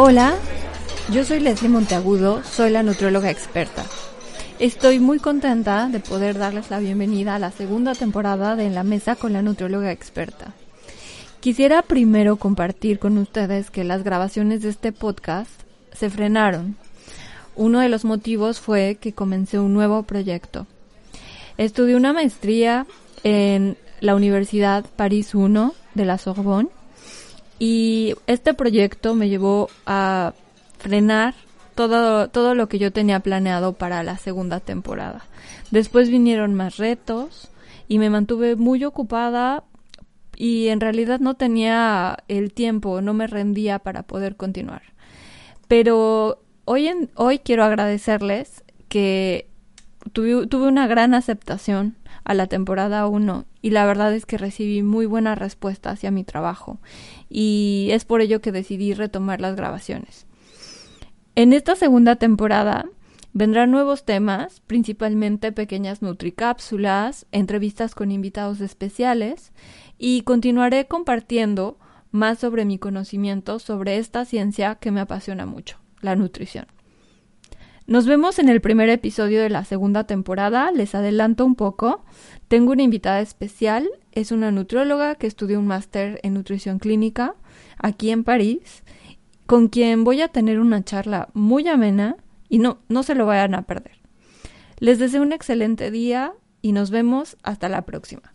Hola, yo soy Leslie Monteagudo, soy la nutrióloga experta. Estoy muy contenta de poder darles la bienvenida a la segunda temporada de En la Mesa con la nutrióloga experta. Quisiera primero compartir con ustedes que las grabaciones de este podcast se frenaron. Uno de los motivos fue que comencé un nuevo proyecto. Estudié una maestría en la Universidad París I de la Sorbonne y este proyecto me llevó a frenar todo, todo lo que yo tenía planeado para la segunda temporada. Después vinieron más retos y me mantuve muy ocupada y en realidad no tenía el tiempo, no me rendía para poder continuar. Pero hoy, en, hoy quiero agradecerles que tuve, tuve una gran aceptación a la temporada 1 y la verdad es que recibí muy buena respuesta hacia mi trabajo y es por ello que decidí retomar las grabaciones. En esta segunda temporada vendrán nuevos temas, principalmente pequeñas nutricápsulas, entrevistas con invitados especiales y continuaré compartiendo más sobre mi conocimiento sobre esta ciencia que me apasiona mucho, la nutrición. Nos vemos en el primer episodio de la segunda temporada. Les adelanto un poco. Tengo una invitada especial. Es una nutrióloga que estudió un máster en nutrición clínica aquí en París, con quien voy a tener una charla muy amena y no, no se lo vayan a perder. Les deseo un excelente día y nos vemos hasta la próxima.